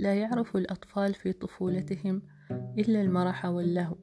لا يعرف الأطفال في طفولتهم إلا المرح واللهو.